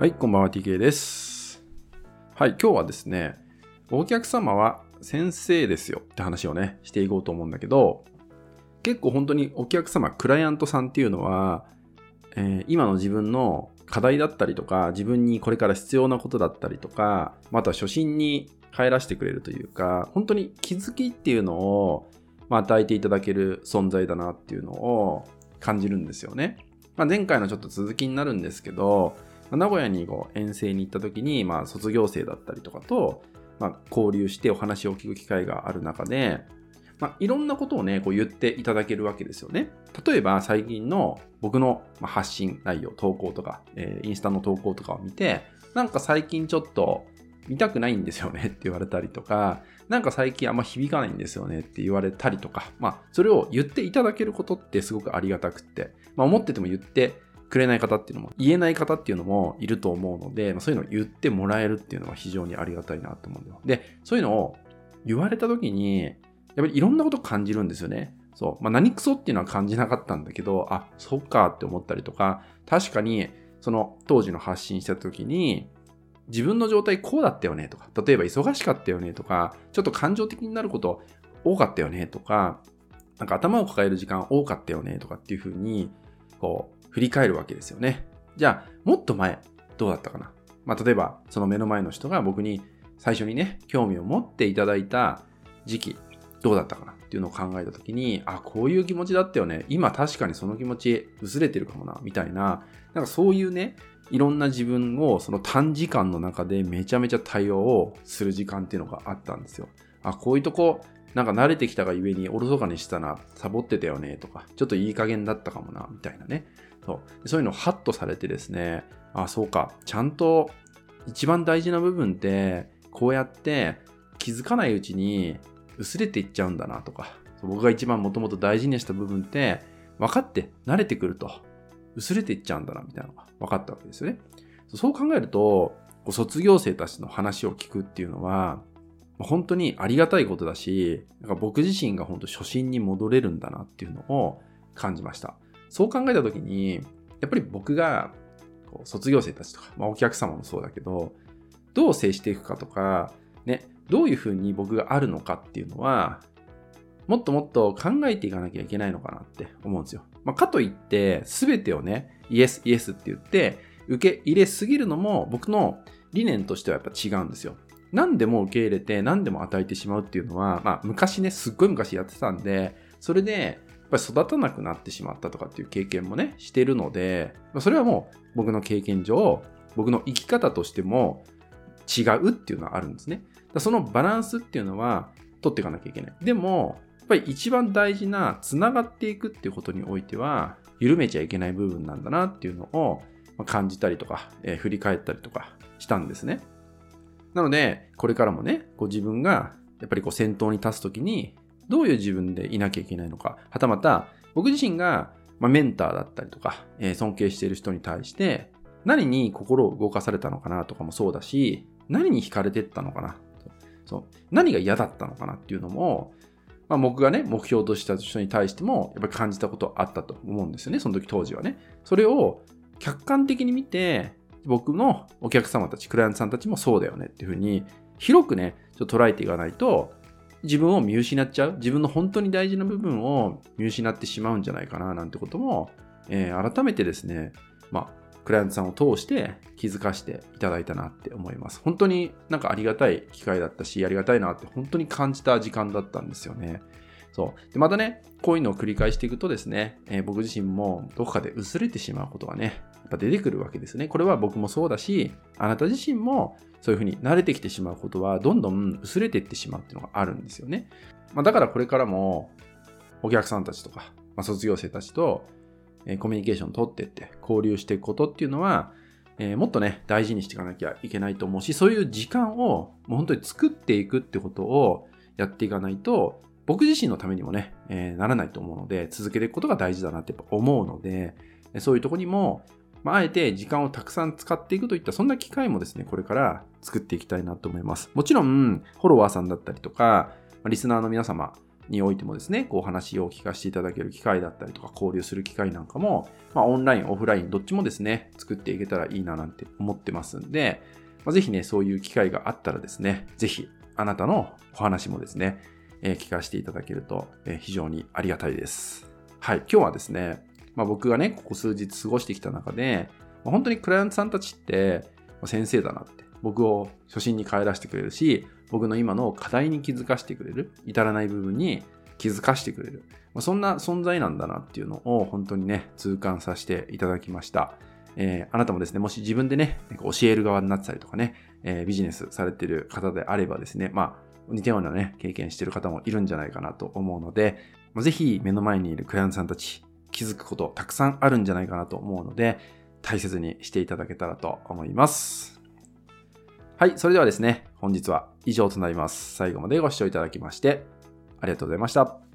はい、こんばんは TK です。はい、今日はですね、お客様は先生ですよって話をね、していこうと思うんだけど、結構本当にお客様、クライアントさんっていうのは、えー今の自分の課題だったりとか、自分にこれから必要なことだったりとか、また初心に帰らせてくれるというか、本当に気づきっていうのを、まあ、与えていただける存在だなっていうのを感じるんですよね。まあ、前回のちょっと続きになるんですけど、名古屋にこう遠征に行った時に、まあ、卒業生だったりとかと、まあ、交流してお話を聞く機会がある中で、まあ、いろんなことをね、こう言っていただけるわけですよね。例えば、最近の僕の発信内容、投稿とか、えーインスタの投稿とかを見て、なんか最近ちょっと見たくないんですよねって言われたりとか、なんか最近あんま響かないんですよねって言われたりとか、まあ、それを言っていただけることってすごくありがたくって、まあ、思ってても言ってくれない方っていうのも、言えない方っていうのもいると思うので、まあ、そういうのを言ってもらえるっていうのは非常にありがたいなと思うんだよ。で、そういうのを言われた時に、やっぱりいろんなことを感じるんですよね。そう。まあ、何クソっていうのは感じなかったんだけど、あ、そっかって思ったりとか、確かに、その当時の発信した時に、自分の状態こうだったよねとか、例えば忙しかったよねとか、ちょっと感情的になること多かったよねとか、なんか頭を抱える時間多かったよねとかっていうふうに、こう、振り返るわけですよね。じゃあ、もっと前、どうだったかな？まあ、例えば、その目の前の人が僕に最初にね、興味を持っていただいた時期、どうだったかなっていうのを考えたときに、あ、こういう気持ちだったよね。今確かにその気持ち薄れてるかもな、みたいな、なんかそういうね、いろんな自分をその短時間の中でめちゃめちゃ対応をする時間っていうのがあったんですよ。あ、こういうとこ、なんか慣れてきたがゆえにおろそかにしたな、サボってたよね、とか、ちょっといい加減だったかもな、みたいなね。そう。そういうのをハッとされてですね、あ、そうか、ちゃんと一番大事な部分って、こうやって気づかないうちに薄れていっちゃうんだなとか、僕が一番もともと大事にした部分って、分かって慣れてくると、薄れていっちゃうんだな、みたいなのが分かったわけですよね。そう考えると、卒業生たちの話を聞くっていうのは、本当にありがたいことだし、なんか僕自身が本当初心に戻れるんだなっていうのを感じました。そう考えたときに、やっぱり僕が卒業生たちとか、まあ、お客様もそうだけど、どう接していくかとか、ね、どういうふうに僕があるのかっていうのは、もっともっと考えていかなきゃいけないのかなって思うんですよ。まあ、かといって、すべてをね、イエス、イエスって言って、受け入れすぎるのも僕の理念としてはやっぱ違うんですよ。何でも受け入れて何でも与えてしまうっていうのは、まあ昔ね、すっごい昔やってたんで、それでやっぱり育たなくなってしまったとかっていう経験もね、してるので、それはもう僕の経験上、僕の生き方としても違うっていうのはあるんですね。そのバランスっていうのは取っていかなきゃいけない。でも、やっぱり一番大事な繋がっていくっていうことにおいては、緩めちゃいけない部分なんだなっていうのを感じたりとか、えー振り返ったりとかしたんですね。なので、これからもね、こう自分がやっぱりこう先頭に立つときに、どういう自分でいなきゃいけないのか、はたまた僕自身が、まあ、メンターだったりとか、えー尊敬している人に対して、何に心を動かされたのかなとかもそうだし、何に惹かれてったのかな。そう何が嫌だったのかなっていうのも、まあ、僕がね、目標とした人に対しても、やっぱり感じたことあったと思うんですよね、その時当時はね。それを客観的に見て、僕のお客様たち、クライアントさんたちもそうだよねっていうふうに、広くね、ちょっと捉えていかないと、自分を見失っちゃう、自分の本当に大事な部分を見失ってしまうんじゃないかな、なんてことも、えー改めてですね、まあ、クライアントさんを通して気づかせていただいたなって思います。本当になんかありがたい機会だったし、ありがたいなって本当に感じた時間だったんですよね。そう。で、またね、こういうのを繰り返していくとですね、えー僕自身もどこかで薄れてしまうことがね、やっぱ出てくるわけですね。これは僕もそうだし、あなた自身もそういうふうに慣れてきてしまうことは、どんどん薄れていってしまうっていうのがあるんですよね。まあ、だからこれからも、お客さんたちとか、まあ、卒業生たちと、えーコミュニケーションを取っていって、交流していくことっていうのは、えーもっとね、大事にしていかなきゃいけないと思うし、そういう時間をもう本当に作っていくってことをやっていかないと、僕自身のためにもね、えーならないと思うので、続けていくことが大事だなって思うので、そういうとこにも、まあ、あえて時間をたくさん使っていくといった、そんな機会もですね、これから作っていきたいなと思います。もちろん、フォロワーさんだったりとか、リスナーの皆様においてもですね、こう話を聞かせていただける機会だったりとか、交流する機会なんかも、まあ、オンライン、オフライン、どっちもですね、作っていけたらいいななんて思ってますんで、まあ、ぜひね、そういう機会があったらですね、ぜひ、あなたのお話もですね、えー、聞かせていただけると、えー、非常にありがたいです。はい、今日はですね、まあ、僕がね、ここ数日過ごしてきた中で、まあ、本当にクライアントさんたちって、先生だなって、僕を初心に帰らせてくれるし、僕の今の課題に気づかせてくれる、至らない部分に気づかせてくれる、まあ、そんな存在なんだなっていうのを本当にね、痛感させていただきました。えー、あなたもですね、もし自分でね、教える側になってたりとかね、えー、ビジネスされてる方であればですね、まあ、似たようなね、経験してる方もいるんじゃないかなと思うので、ぜひ目の前にいるクライアントさんたち、気づくことたくさんあるんじゃないかなと思うので、大切にしていただけたらと思います。はい、それではですね、本日は以上となります。最後までご視聴いただきまして、ありがとうございました。